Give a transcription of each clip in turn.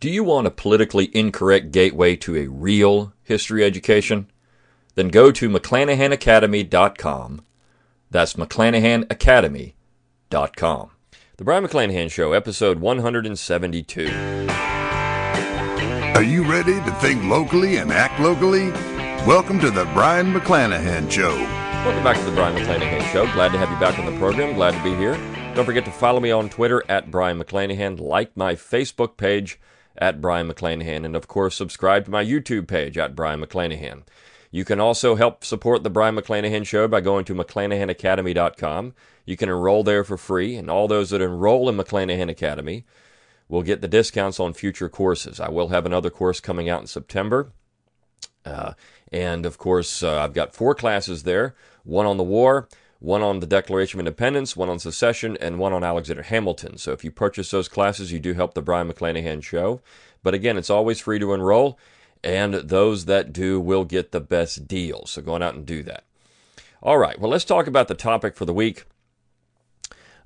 Do you want a politically incorrect gateway to a real history education? Then go to McClanahanacademy.com. That's McClanahanacademy.com. The Brion McClanahan Show, episode 172. Are you ready to think locally and act locally? Welcome to the Brion McClanahan Show. Welcome back to the Brion McClanahan Show. Glad to have you back on the program. Glad to be here. Don't forget to follow me on Twitter at Brion McClanahan, like my Facebook page at Brion McClanahan, and of course, subscribe to my YouTube page at Brion McClanahan. You can also help support the Brion McClanahan Show by going to McClanahanacademy.com. You can enroll there for free, and all those that enroll in McClanahan Academy will get the discounts on future courses. I will have another course coming out in September. Uh, and of course, uh, I've got four classes there one on the war, one on the Declaration of Independence, one on secession, and one on Alexander Hamilton. So if you purchase those classes, you do help the Brion McClanahan show. But again, it's always free to enroll, and those that do will get the best deal. So go on out and do that. All right, well, let's talk about the topic for the week.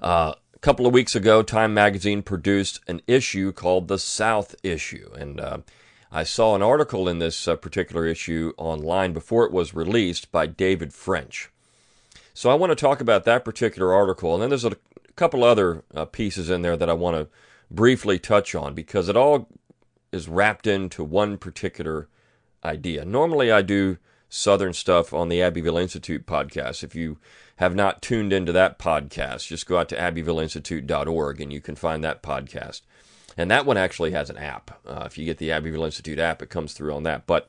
Uh, a couple of weeks ago, Time Magazine produced an issue called the South Issue. And uh, I saw an article in this uh, particular issue online before it was released by David French. So I want to talk about that particular article, and then there's a couple other uh, pieces in there that I want to briefly touch on because it all is wrapped into one particular idea. Normally, I do Southern stuff on the Abbeville Institute podcast. If you have not tuned into that podcast, just go out to abbevilleinstitute.org and you can find that podcast. And that one actually has an app. Uh, if you get the Abbeville Institute app, it comes through on that. But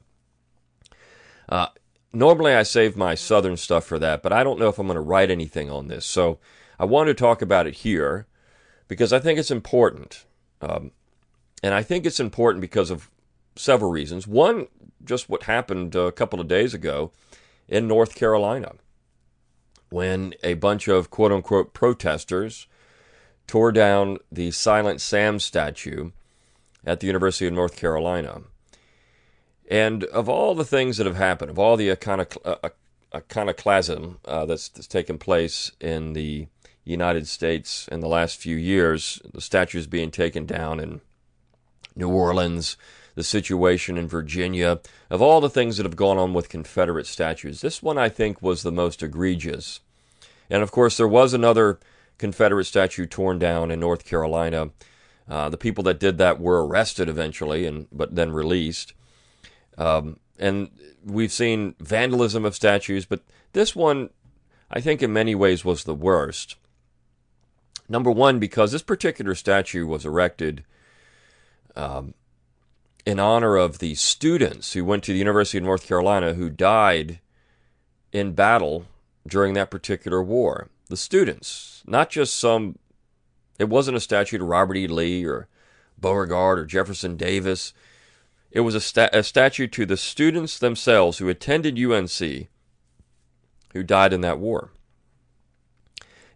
uh, normally I save my southern stuff for that, but I don't know if I'm going to write anything on this. So I want to talk about it here because I think it's important. Um, and I think it's important because of several reasons. One, just what happened a couple of days ago in North Carolina when a bunch of quote unquote protesters tore down the Silent Sam statue at the University of North Carolina. And of all the things that have happened, of all the iconoclasm uh, that's, that's taken place in the United States in the last few years, the statues being taken down in New Orleans, the situation in Virginia, of all the things that have gone on with Confederate statues, this one I think was the most egregious. And of course, there was another Confederate statue torn down in North Carolina. Uh, the people that did that were arrested eventually, and but then released. Um, and we've seen vandalism of statues, but this one, I think, in many ways was the worst. Number one, because this particular statue was erected um, in honor of the students who went to the University of North Carolina who died in battle during that particular war. The students, not just some, it wasn't a statue to Robert E. Lee or Beauregard or Jefferson Davis. It was a, sta- a statue to the students themselves who attended UNC who died in that war.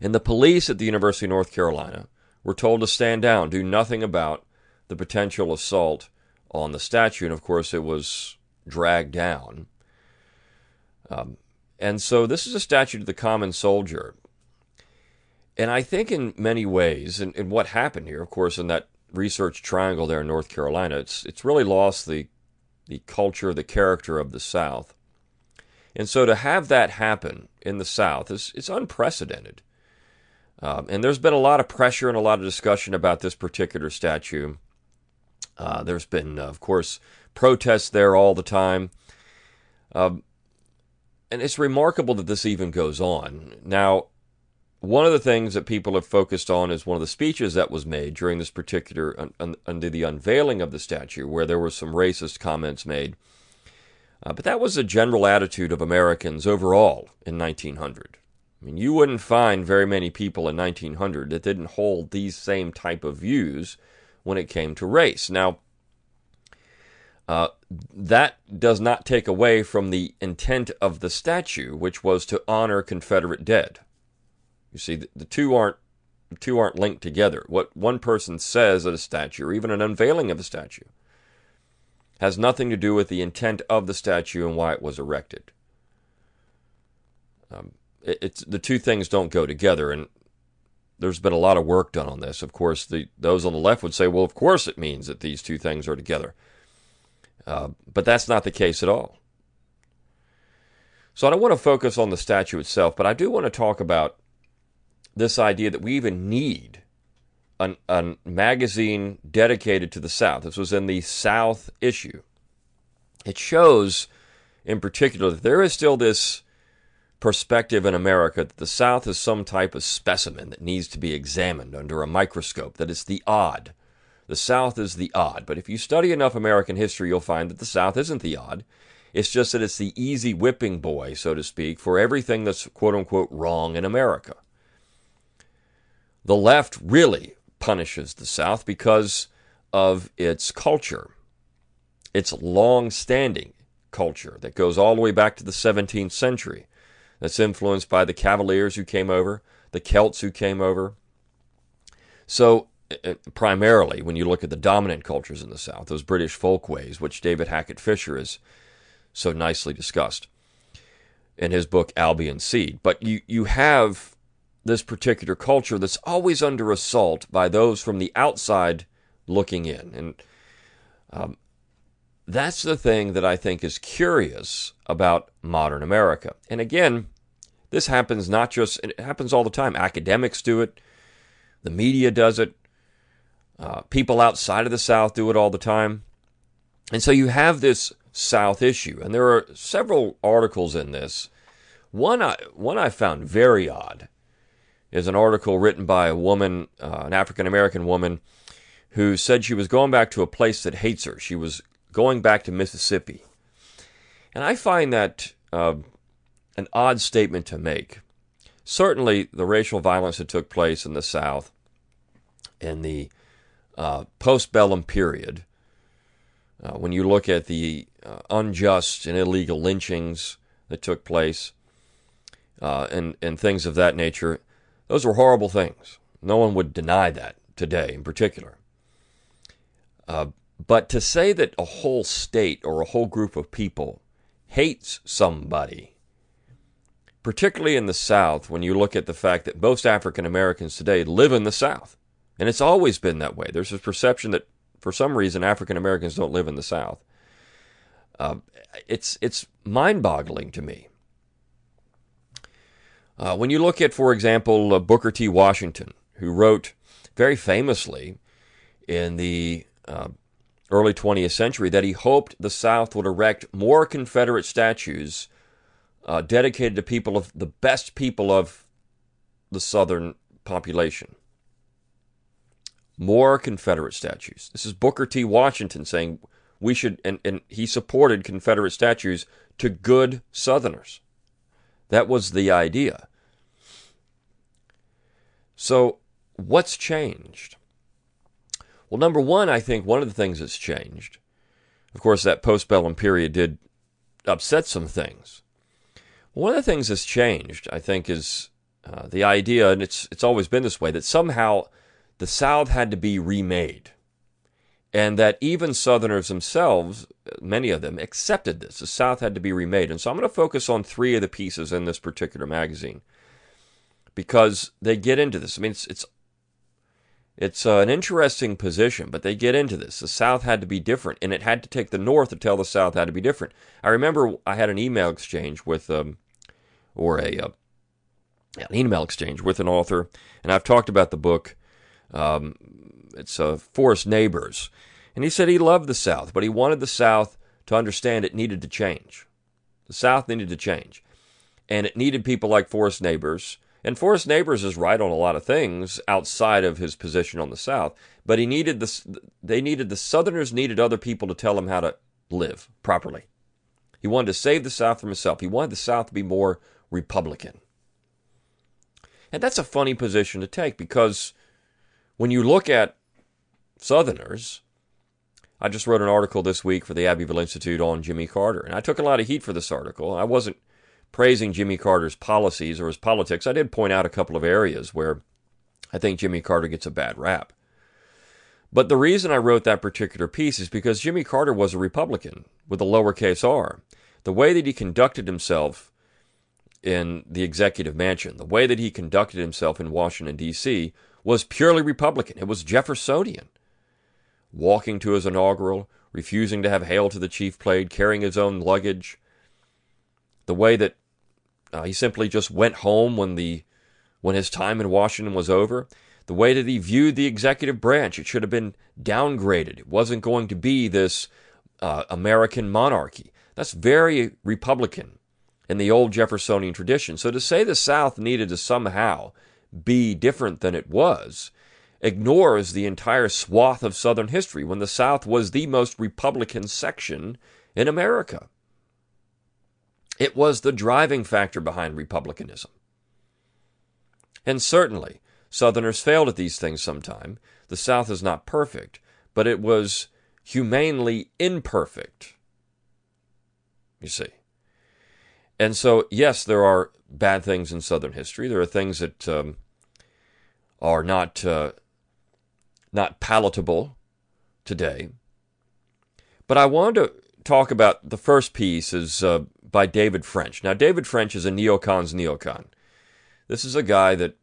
And the police at the University of North Carolina were told to stand down, do nothing about the potential assault on the statue. And of course, it was dragged down. Um, and so this is a statue to the common soldier. And I think in many ways, and, and what happened here, of course, in that research triangle there in North Carolina, it's it's really lost the the culture, the character of the South. And so to have that happen in the South is it's unprecedented. Um, and there's been a lot of pressure and a lot of discussion about this particular statue. Uh, there's been, of course, protests there all the time. Um, and it's remarkable that this even goes on. Now, one of the things that people have focused on is one of the speeches that was made during this particular un, un, under the unveiling of the statue, where there were some racist comments made. Uh, but that was a general attitude of Americans overall in 1900. I mean, you wouldn't find very many people in 1900 that didn't hold these same type of views when it came to race. Now, uh, that does not take away from the intent of the statue, which was to honor Confederate dead. You see, the, the two aren't the two aren't linked together. What one person says at a statue, or even an unveiling of a statue, has nothing to do with the intent of the statue and why it was erected. Um, it, it's the two things don't go together, and there's been a lot of work done on this. Of course, the those on the left would say, well, of course it means that these two things are together. Uh, but that's not the case at all. So I don't want to focus on the statue itself, but I do want to talk about this idea that we even need an, a magazine dedicated to the South. This was in the South issue. It shows, in particular, that there is still this perspective in America that the South is some type of specimen that needs to be examined under a microscope, that it's the odd. The South is the odd. But if you study enough American history, you'll find that the South isn't the odd. It's just that it's the easy whipping boy, so to speak, for everything that's quote unquote wrong in America. The left really punishes the South because of its culture, its long standing culture that goes all the way back to the 17th century that's influenced by the Cavaliers who came over, the Celts who came over. So, uh, primarily, when you look at the dominant cultures in the South, those British folkways, which David Hackett Fischer has so nicely discussed in his book Albion Seed. But you, you have this particular culture that's always under assault by those from the outside looking in. And um, that's the thing that I think is curious about modern America. And again, this happens not just, it happens all the time. Academics do it, the media does it, uh, people outside of the South do it all the time. And so you have this South issue. And there are several articles in this. One I, one I found very odd is an article written by a woman, uh, an African American woman, who said she was going back to a place that hates her. She was going back to Mississippi. And I find that uh, an odd statement to make. Certainly, the racial violence that took place in the South in the uh, postbellum period, uh, when you look at the uh, unjust and illegal lynchings that took place uh, and, and things of that nature, those were horrible things. No one would deny that today, in particular. Uh, but to say that a whole state or a whole group of people hates somebody, particularly in the South, when you look at the fact that most African Americans today live in the South, and it's always been that way. There's a perception that for some reason African Americans don't live in the South. Uh, it's it's mind-boggling to me. Uh, when you look at, for example, uh, Booker T. Washington, who wrote very famously in the uh, early 20th century that he hoped the South would erect more Confederate statues uh, dedicated to people of the best people of the Southern population. More Confederate statues. This is Booker T. Washington saying we should, and, and he supported Confederate statues to good Southerners. That was the idea. So, what's changed? Well, number one, I think one of the things that's changed, of course, that postbellum period did upset some things. One of the things that's changed, I think, is uh, the idea, and it's it's always been this way, that somehow the South had to be remade, and that even Southerners themselves, many of them, accepted this. The South had to be remade, and so I'm going to focus on three of the pieces in this particular magazine because they get into this. I mean, it's it's it's uh, an interesting position, but they get into this. The South had to be different, and it had to take the North to tell the South how to be different. I remember I had an email exchange with, um, or a uh, an email exchange with an author, and I've talked about the book. Um, it's uh, Forrest Nabors, and he said he loved the South, but he wanted the South to understand it needed to change. The South needed to change, and it needed people like Forrest Nabors and Forrest Nabors is right on a lot of things outside of his position on the South, but he needed this. They needed the Southerners needed other people to tell him how to live properly. He wanted to save the South from himself. He wanted the South to be more Republican. And that's a funny position to take because when you look at Southerners, I just wrote an article this week for the Abbeville Institute on Jimmy Carter, and I took a lot of heat for this article. I wasn't praising Jimmy Carter's policies or his politics, I did point out a couple of areas where I think Jimmy Carter gets a bad rap. But the reason I wrote that particular piece is because Jimmy Carter was a Republican with a lowercase r. The way that he conducted himself in the executive mansion, the way that he conducted himself in Washington, D.C., was purely Republican. It was Jeffersonian. Walking to his inaugural, refusing to have Hail to the Chief played, carrying his own luggage. The way that uh, he simply just went home when the when his time in Washington was over. The way that he viewed the executive branch, it should have been downgraded. It wasn't going to be this uh, American monarchy. That's very Republican in the old Jeffersonian tradition. So to say the South needed to somehow be different than it was ignores the entire swath of Southern history when the South was the most Republican section in America. It was the driving factor behind Republicanism. And certainly, Southerners failed at these things sometime. The South is not perfect, but it was humanely imperfect. You see. And so, yes, there are bad things in Southern history. There are things that um, are not uh, not palatable today. But I wanted to talk about the first piece is uh, by David French. Now, David French is a neocon's neocon. This is a guy that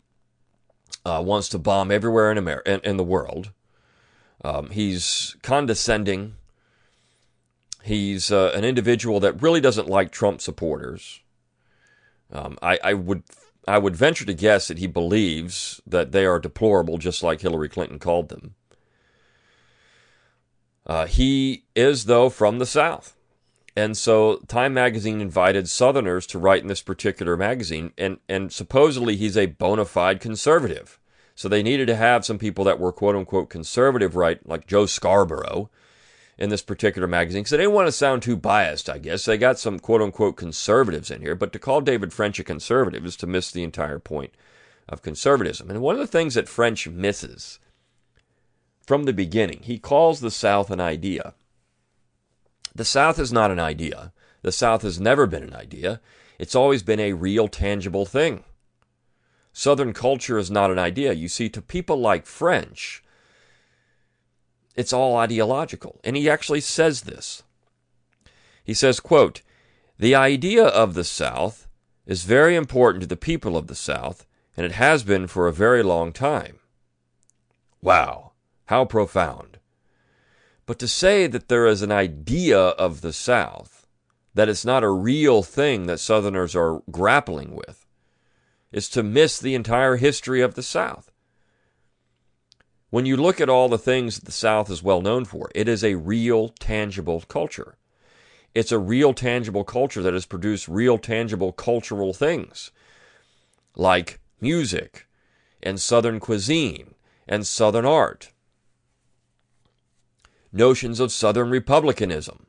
uh, wants to bomb everywhere in America in, in the world. Um, he's condescending He's uh, an individual that really doesn't like Trump supporters. Um, I, I, would I would venture to guess that he believes that they are deplorable, just like Hillary Clinton called them. Uh, he is, though, from the South. And so Time magazine invited Southerners to write in this particular magazine, and, and supposedly he's a bona fide conservative. So they needed to have some people that were quote unquote conservative, right, like Joe Scarborough, in this particular magazine because they didn't want to sound too biased, I guess. They got some quote unquote conservatives in here, but to call David French a conservative is to miss the entire point of conservatism. And one of the things that French misses from the beginning, he calls the South an idea. The South is not an idea. The South has never been an idea. It's always been a real, tangible thing. Southern culture is not an idea. You see, to people like French, it's all ideological. And he actually says this. He says, quote, The idea of the South is very important to the people of the South, and it has been for a very long time. Wow, how profound. But to say that there is an idea of the South, that it's not a real thing that Southerners are grappling with, is to miss the entire history of the South. When you look at all the things that the South is well known for, it is a real, tangible culture. It's a real, tangible culture that has produced real, tangible cultural things like music and Southern cuisine and Southern art, notions of Southern republicanism.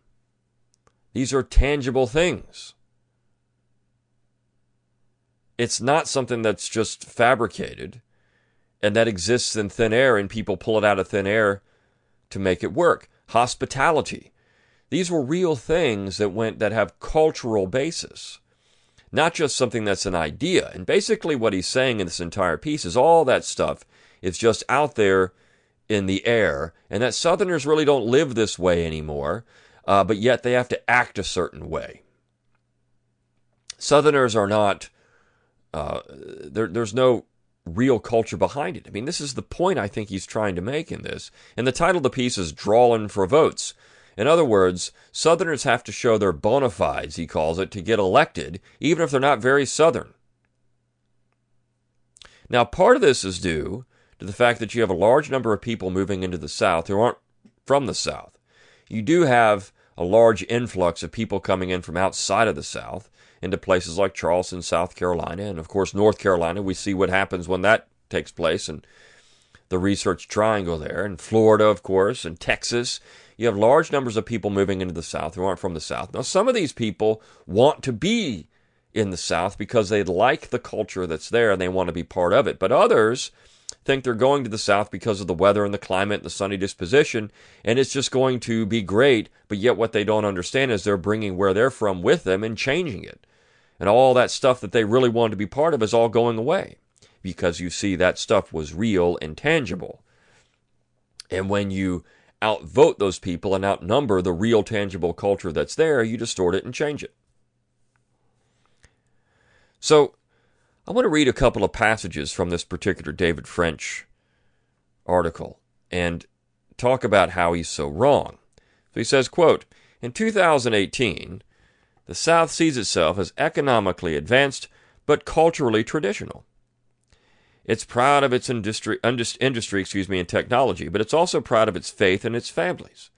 These are tangible things. It's not something that's just fabricated and that exists in thin air, and people pull it out of thin air to make it work. Hospitality. These were real things that went that have cultural basis, not just something that's an idea. And basically, what he's saying in this entire piece is all that stuff is just out there in the air, and that Southerners really don't live this way anymore, uh, but yet they have to act a certain way. Southerners are not. Uh, there, there's no real culture behind it. I mean, this is the point I think he's trying to make in this. And the title of the piece is Drawing for Votes. In other words, Southerners have to show their bona fides, he calls it, to get elected, even if they're not very Southern. Now, part of this is due to the fact that you have a large number of people moving into the South who aren't from the South. You do have a large influx of people coming in from outside of the South, into places like Charleston, South Carolina, and of course North Carolina. We see what happens when that takes place, and the research triangle there, and Florida, of course, and Texas. You have large numbers of people moving into the South who aren't from the South. Now, some of these people want to be in the South because they like the culture that's there and they want to be part of it. But others think they're going to the South because of the weather and the climate and the sunny disposition, and it's just going to be great. But yet, what they don't understand is they're bringing where they're from with them and changing it. And all that stuff that they really wanted to be part of is all going away because you see that stuff was real and tangible. And when you outvote those people and outnumber the real tangible culture that's there, you distort it and change it. So, I want to read a couple of passages from this particular David French article and talk about how he's so wrong. So he says, quote, in 2018, the South sees itself as economically advanced but culturally traditional. It's proud of its industry, industry excuse me, and technology, but it's also proud of its faith and its families.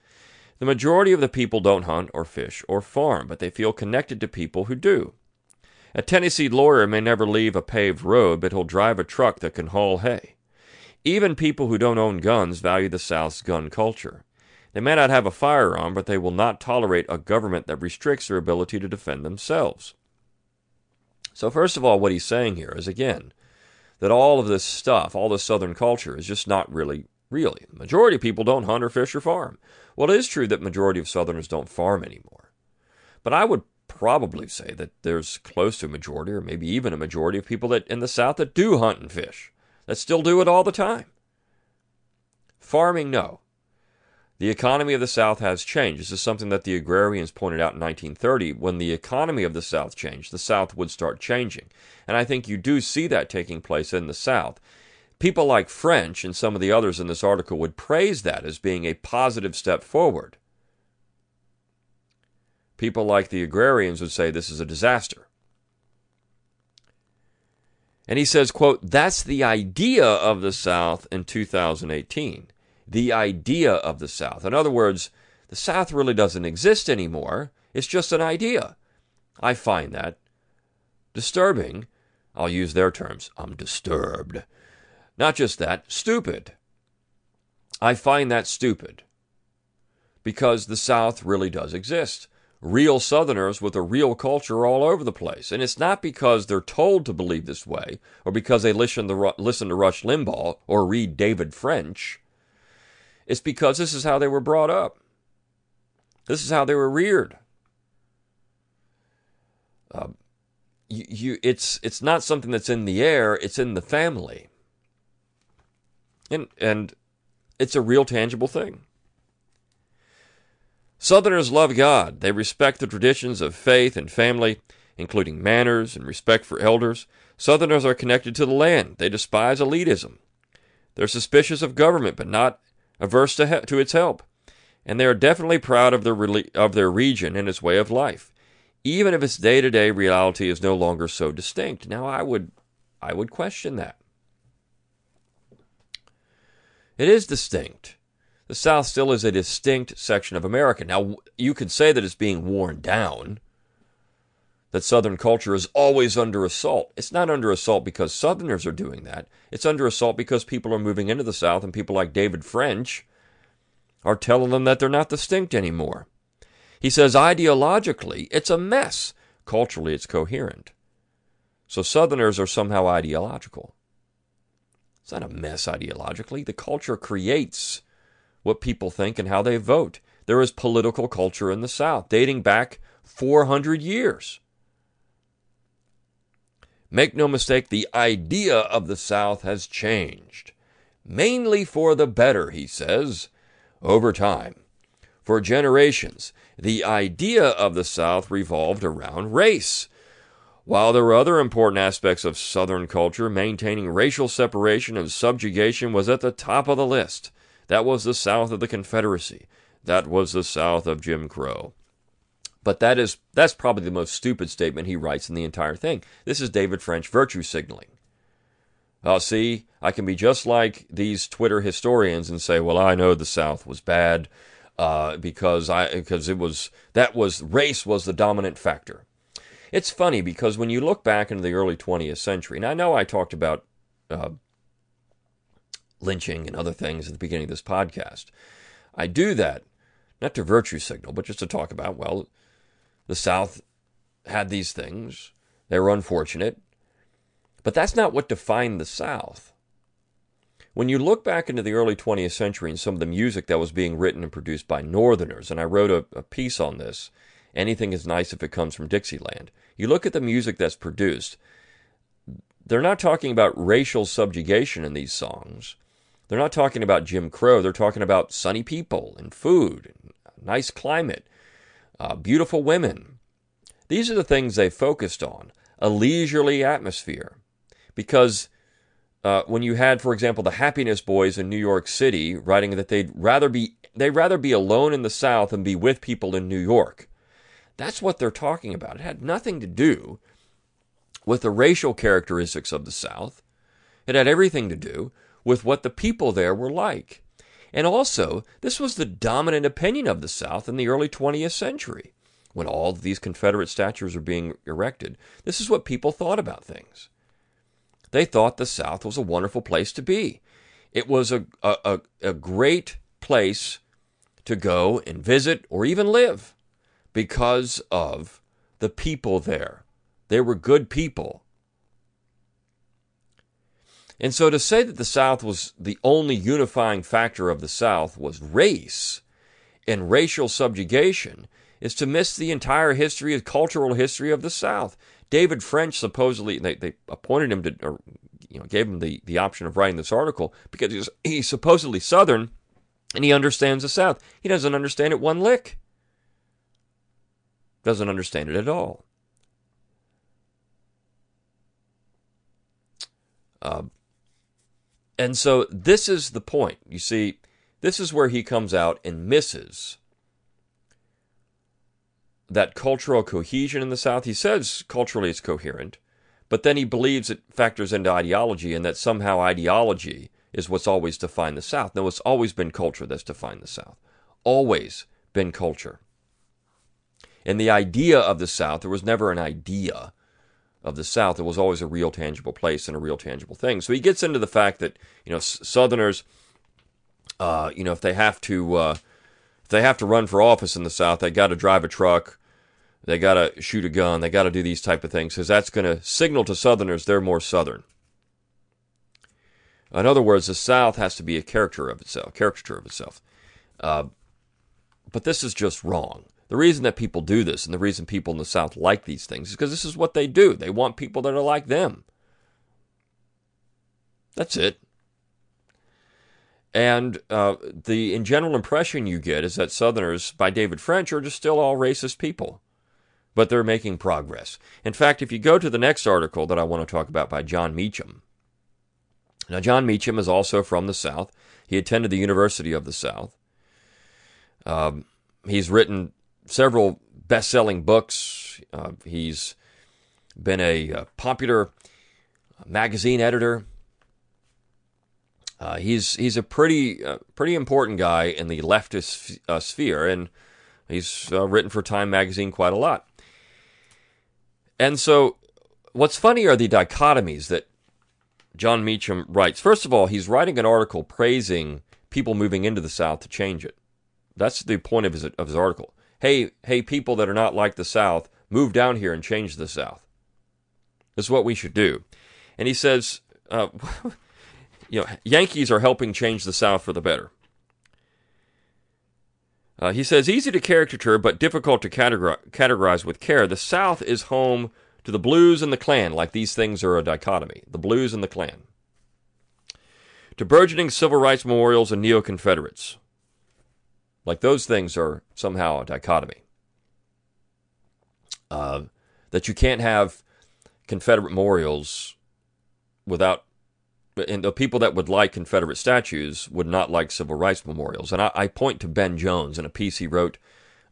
The majority of the people don't hunt or fish or farm, but they feel connected to people who do. A Tennessee lawyer may never leave a paved road, but he'll drive a truck that can haul hay. Even people who don't own guns value the South's gun culture. They may not have a firearm, but they will not tolerate a government that restricts their ability to defend themselves. So, first of all, what he's saying here is again that all of this stuff, all this Southern culture, is just not really really. The majority of people don't hunt or fish or farm. Well, it is true that majority of Southerners don't farm anymore, but I would probably say that there's close to a majority, or maybe even a majority of people that in the South that do hunt and fish, that still do it all the time. Farming, no. The economy of the South has changed. This is something that the agrarians pointed out in 1930. When the economy of the South changed, the South would start changing. And I think you do see that taking place in the South. People like French and some of the others in this article would praise that as being a positive step forward. People like the agrarians would say this is a disaster. And he says, quote, that's the idea of the South in 2018 the idea of the South. In other words, the South really doesn't exist anymore. It's just an idea. I find that disturbing. I'll use their terms. I'm disturbed. Not just that, stupid. I find that stupid because the South really does exist. Real Southerners with a real culture all over the place. And it's not because they're told to believe this way or because they listen to, listen to Rush Limbaugh or read David French. It's because this is how they were brought up. This is how they were reared. Uh, you, you, it's it's not something that's in the air. It's in the family, and and it's a real tangible thing. Southerners love God. They respect the traditions of faith and family, including manners and respect for elders. Southerners are connected to the land. They despise elitism. They're suspicious of government, but not averse to, he- to its help, and they are definitely proud of their, re- of their region and its way of life, even if its day to day reality is no longer so distinct. Now, I would, I would question that. It is distinct. The South still is a distinct section of America. Now, you could say that it's being worn down, that Southern culture is always under assault. It's not under assault because Southerners are doing that. It's under assault because people are moving into the South and people like David French are telling them that they're not distinct anymore. He says ideologically, it's a mess. Culturally, it's coherent. So Southerners are somehow ideological. It's not a mess ideologically. The culture creates what people think and how they vote. There is political culture in the South dating back 400 years. Make no mistake, the idea of the South has changed. Mainly for the better, he says, over time. For generations, the idea of the South revolved around race. While there were other important aspects of Southern culture, maintaining racial separation and subjugation was at the top of the list. That was the South of the Confederacy. That was the South of Jim Crow. But that is that's probably the most stupid statement he writes in the entire thing. This is David French virtue signaling. Oh, see, I can be just like these Twitter historians and say, "Well, I know the South was bad uh, because I because it was that was race was the dominant factor." It's funny because when you look back into the early 20th century, and I know I talked about uh, lynching and other things at the beginning of this podcast, I do that not to virtue signal, but just to talk about well, the South had these things. They were unfortunate. But that's not what defined the South. When you look back into the early 20th century and some of the music that was being written and produced by Northerners, and I wrote a, a piece on this anything is nice if it comes from Dixieland. You look at the music that's produced, they're not talking about racial subjugation in these songs. They're not talking about Jim Crow. They're talking about sunny people and food, and nice climate, uh, beautiful women. These are the things they focused on. a leisurely atmosphere. Because uh, when you had, for example, the Happiness Boys in New York City writing that they'd rather be they'd rather be alone in the South than be with people in New York. That's what they're talking about. It had nothing to do with the racial characteristics of the South. It had everything to do with what the people there were like. And also, this was the dominant opinion of the South in the early 20th century when all of these Confederate statues were being erected. This is what people thought about things. They thought the South was a wonderful place to be. It was a, a, a great place to go and visit or even live because of the people there. They were good people. And so to say that the South was the only unifying factor of the South was race and racial subjugation is to miss the entire history, the cultural history of the South. David French supposedly they, they appointed him to, or you know, gave him the, the option of writing this article because he's, he's supposedly Southern and he understands the South. He doesn't understand it one lick. Doesn't understand it at all. Uh, and so this is the point. You see, this is where he comes out and misses that cultural cohesion in the South. He says culturally it's coherent, but then he believes it factors into ideology and that somehow ideology is what's always defined the South. No, it's always been culture that's defined the South. Always been culture. And the idea of the South, there was never an idea of the South. It was always a real tangible place and a real tangible thing. So he gets into the fact that, you know, Southerners, uh, you know, if they have to, uh, if they have to run for office in the South, they got to drive a truck they got to shoot a gun. They got to do these type of things because that's going to signal to Southerners they're more Southern. In other words, the South has to be a character of itself, caricature of itself. Uh, but this is just wrong. The reason that people do this and the reason people in the South like these things is because this is what they do. They want people that are like them. That's it. And uh, the in general impression you get is that Southerners, by David French, are just still all racist people but they're making progress. In fact, if you go to the next article that I want to talk about by Jon Meacham, now Jon Meacham is also from the South. He attended the University of the South. Um, he's written several best-selling books. Uh, he's been a, a popular magazine editor. Uh, he's he's a pretty uh, pretty important guy in the leftist uh, sphere, and he's uh, written for Time magazine quite a lot. And so, what's funny are the dichotomies that Jon Meacham writes. First of all, he's writing an article praising people moving into the South to change it. That's the point of his, of his article. Hey, hey, people that are not like the South, move down here and change the South. This is what we should do. And he says, uh, you know, Yankees are helping change the South for the better. Uh, he says, easy to caricature, but difficult to categorize with care. The South is home to the blues and the Klan, like these things are a dichotomy the blues and the Klan. To burgeoning civil rights memorials and neo Confederates, like those things are somehow a dichotomy. Uh, that you can't have Confederate memorials without and the people that would like Confederate statues would not like civil rights memorials. And I, I point to Ben Jones in a piece he wrote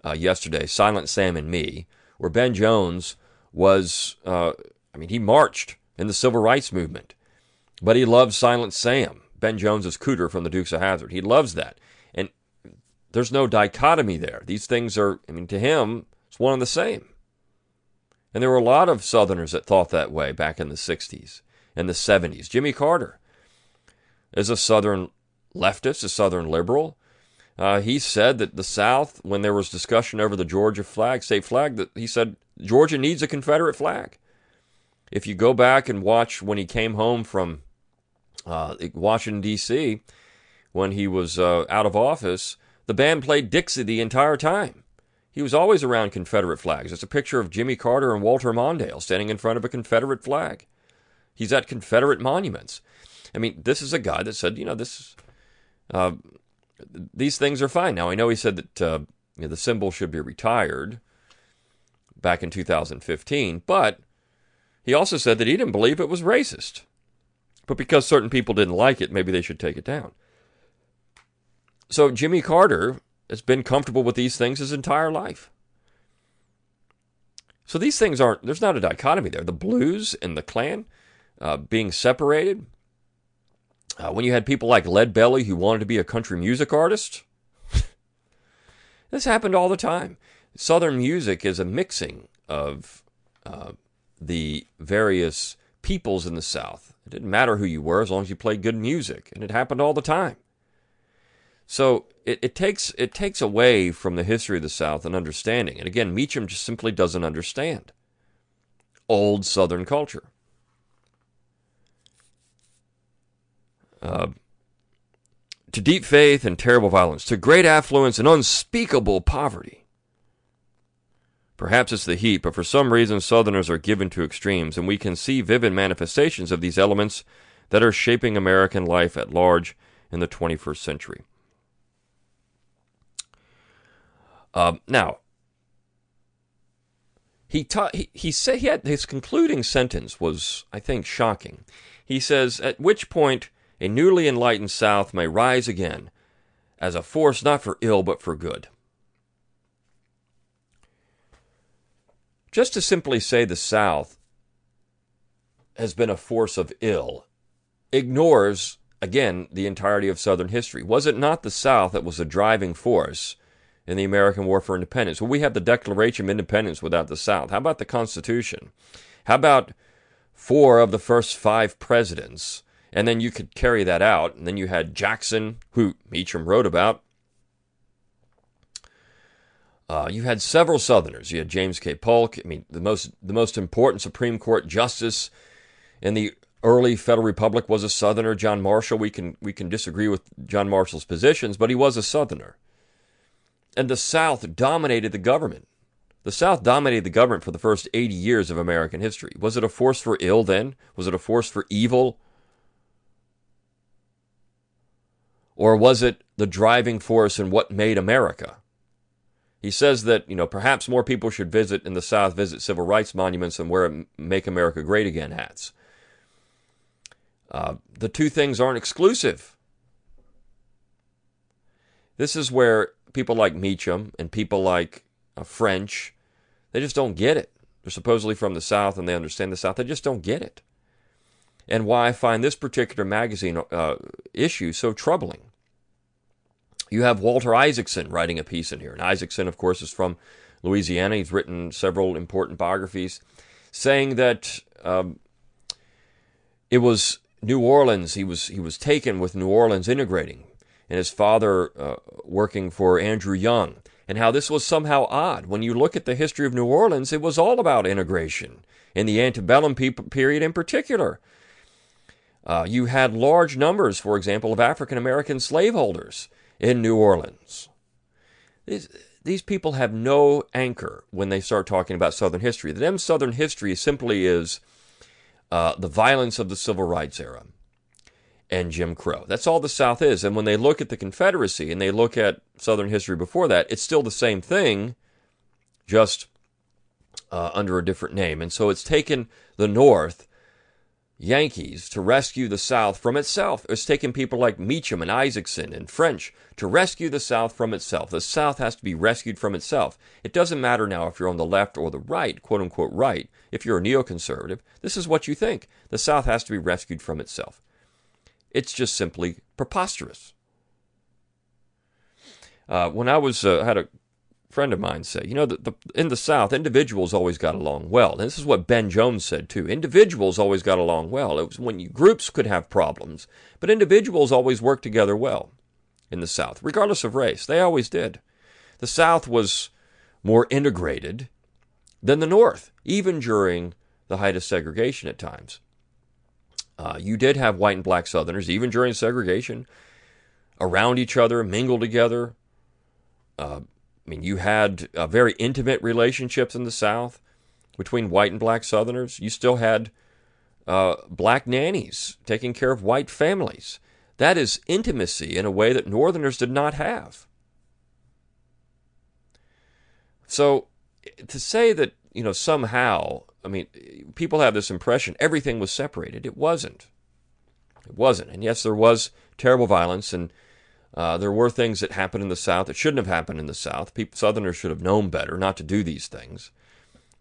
uh, yesterday, Silent Sam and Me, where Ben Jones was, uh, I mean, he marched in the civil rights movement, but he loves Silent Sam. Ben Jones Cooter from the Dukes of Hazzard. He loves that. There's no dichotomy there. These things are, I mean, to him, it's one and the same. And there were a lot of Southerners that thought that way back in the 60s and the 70s. Jimmy Carter is a Southern leftist, a Southern liberal. Uh, he said that the South, when there was discussion over the Georgia flag, state flag, that he said Georgia needs a Confederate flag. If you go back and watch when he came home from uh, Washington D.C. when he was uh, out of office, the band played Dixie the entire time. He was always around Confederate flags. It's a picture of Jimmy Carter and Walter Mondale standing in front of a Confederate flag. He's at Confederate monuments. I mean, this is a guy that said, you know, this, uh, these things are fine. Now I know he said that uh, you know, the symbol should be retired back in 2015, but he also said that he didn't believe it was racist. But because certain people didn't like it, maybe they should take it down. So Jimmy Carter has been comfortable with these things his entire life. So these things aren't, there's not a dichotomy there. The blues and the Klan uh, being separated. Uh, when you had people like Lead Belly who wanted to be a country music artist, this happened all the time. Southern music is a mixing of uh, the various peoples in the South. It didn't matter who you were as long as you played good music, and it happened all the time. So it, it takes it takes away from the history of the South an understanding. And again, Meacham just simply doesn't understand old Southern culture. Uh, to deep faith and terrible violence, to great affluence and unspeakable poverty. Perhaps it's the heat, but for some reason Southerners are given to extremes, and we can see vivid manifestations of these elements that are shaping American life at large in the 21st century. Uh, now, he, ta- he he said he had his concluding sentence was, I think, shocking. He says, "At which point a newly enlightened South may rise again, as a force not for ill but for good." Just to simply say the South has been a force of ill ignores, again, the entirety of Southern history. Was it not the South that was a driving force in the American War for Independence? Well, we have the Declaration of Independence without the South. How about the Constitution? How about four of the first five presidents? And then you could carry that out. And then you had Jackson, who Meacham wrote about. Uh, you had several Southerners. You had James K. Polk. I mean, the most the most important Supreme Court justice in the early Federal Republic was a Southerner, John Marshall. We can we can disagree with John Marshall's positions, but he was a Southerner. And the South dominated the government. The South dominated the government for the first 80 years of American history. Was it a force for ill then? Was it a force for evil? Or was it the driving force in what made America? He says that, you know, perhaps more people should visit in the South, visit civil rights monuments and wear Make America Great Again hats. Uh, the two things aren't exclusive. This is where people like Meacham and people like uh, French, they just don't get it. They're supposedly from the South and they understand the South. They just don't get it. And why I find this particular magazine uh, issue so troubling. You have Walter Isaacson writing a piece in here. And Isaacson, of course, is from Louisiana. He's written several important biographies saying that um, it was New Orleans. He was, he was taken with New Orleans integrating, and his father uh, working for Andrew Young. And how this was somehow odd. When you look at the history of New Orleans, it was all about integration, in the antebellum period in particular. Uh, you had large numbers, for example, of African American slaveholders in New Orleans. These, these people have no anchor when they start talking about Southern history. The them, Southern history simply is uh, the violence of the Civil Rights era and Jim Crow. That's all the South is. And when they look at the Confederacy and they look at Southern history before that, it's still the same thing, just uh, under a different name. And so it's taken the North Yankees to rescue the South from itself. It's taken people like Meacham and Isaacson and French to rescue the South from itself. The South has to be rescued from itself. It doesn't matter now if you're on the left or the right, quote unquote right. If you're a neoconservative, this is what you think. The South has to be rescued from itself. It's just simply preposterous. Uh, when I was uh, had a friend of mine say, you know, the, the, in the South, individuals always got along well. And this is what Ben Jones said too. Individuals always got along well. It was when you, groups could have problems, but individuals always worked together well in the South, regardless of race. They always did. The South was more integrated than the North, even during the height of segregation at times. Uh, you did have white and black Southerners, even during segregation, around each other, mingled together. Uh, I mean, you had uh, very intimate relationships in the South between white and black Southerners. You still had uh, black nannies taking care of white families. That is intimacy in a way that Northerners did not have. So to say that you know somehow I mean, people have this impression everything was separated. It wasn't. It wasn't. And yes, there was terrible violence, and uh, there were things that happened in the South that shouldn't have happened in the South. People, Southerners should have known better not to do these things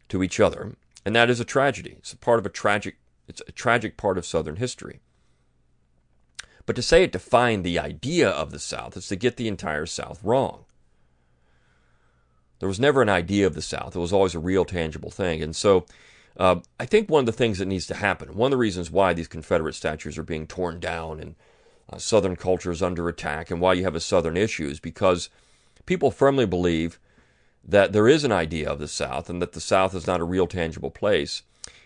to each other, and that is a tragedy. It's a part of a tragic. It's a tragic part of Southern history. But to say it defined the idea of the South is to get the entire South wrong. There was never an idea of the South. It was always a real, tangible thing. And so uh, I think one of the things that needs to happen, one of the reasons why these Confederate statues are being torn down and uh, Southern culture is under attack and why you have a Southern issue is because people firmly believe that there is an idea of the South and that the South is not a real, tangible place.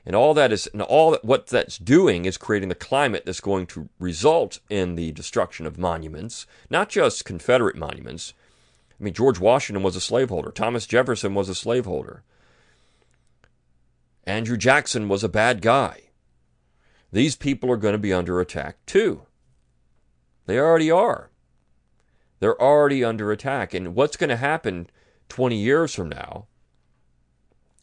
And all that is, and all that, what that's doing is creating the climate that's going to result in the destruction of monuments, not just Confederate monuments. I mean, George Washington was a slaveholder. Thomas Jefferson was a slaveholder. Andrew Jackson was a bad guy. These people are going to be under attack too. They already are. They're already under attack. And what's going to happen 20 years from now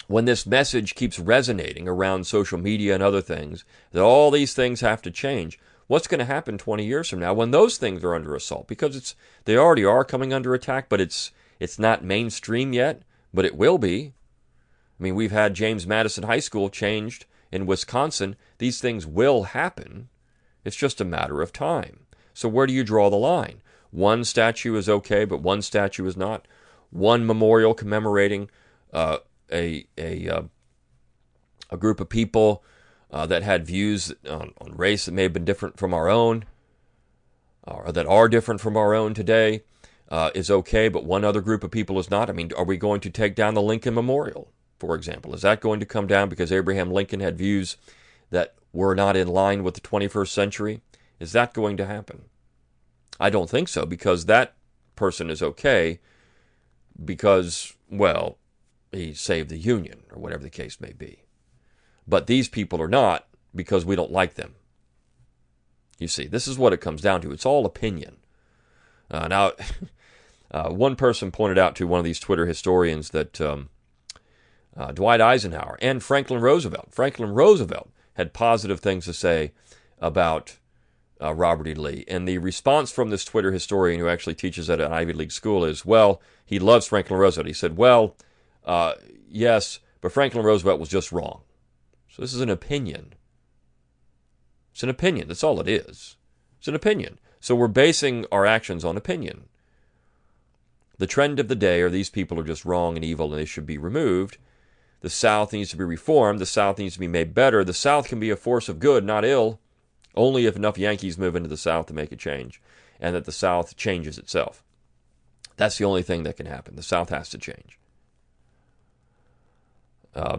when this message keeps resonating around social media and other things, that all these things have to change. What's going to happen 20 years from now when those things are under assault? Because it's they already are coming under attack, but it's it's not mainstream yet, but it will be. I mean, we've had James Madison High School changed in Wisconsin. These things will happen. It's just a matter of time. So where do you draw the line? One statue is okay, but one statue is not. One memorial commemorating uh, a a uh, a group of people uh, that had views on, on, race that may have been different from our own, or that are different from our own today, uh, is okay, but one other group of people is not. I mean, are we going to take down the Lincoln Memorial, for example? Is that going to come down because Abraham Lincoln had views that were not in line with the 21st century? Is that going to happen? I don't think so because that person is okay because, well, he saved the Union, or whatever the case may be. But these people are not because we don't like them. You see, this is what it comes down to. It's all opinion. Uh, now, uh, one person pointed out to one of these Twitter historians that um, uh, Dwight Eisenhower and Franklin Roosevelt, Franklin Roosevelt had positive things to say about uh, Robert E. Lee. And the response from this Twitter historian who actually teaches at an Ivy League school is, well, he loves Franklin Roosevelt. He said, well, uh, yes, but Franklin Roosevelt was just wrong. So this is an opinion. It's an opinion. That's all it is. It's an opinion. So we're basing our actions on opinion. The trend of the day are these people are just wrong and evil and they should be removed. The South needs to be reformed. The South needs to be made better. The South can be a force of good, not ill, only if enough Yankees move into the South to make a change and that the South changes itself. That's the only thing that can happen. The South has to change. Uh,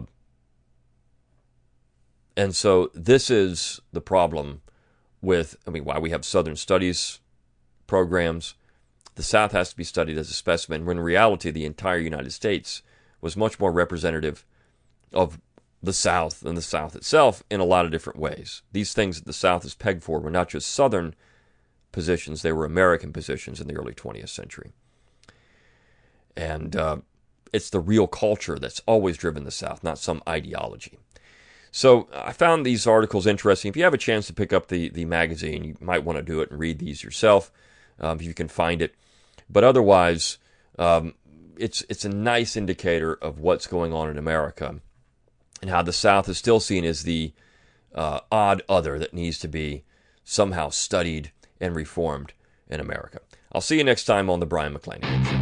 and so this is the problem with, I mean, why we have Southern Studies programs. The South has to be studied as a specimen, when in reality, the entire United States was much more representative of the South and the South itself in a lot of different ways. These things that the South is pegged for were not just Southern positions, they were American positions in the early 20th century. And uh, it's the real culture that's always driven the South, not some ideology. So I found these articles interesting. If you have a chance to pick up the, the magazine, you might want to do it and read these yourself um, if you can find it. But otherwise, um, it's it's a nice indicator of what's going on in America and how the South is still seen as the uh, odd other that needs to be somehow studied and reformed in America. I'll see you next time on the Brion McClanahan.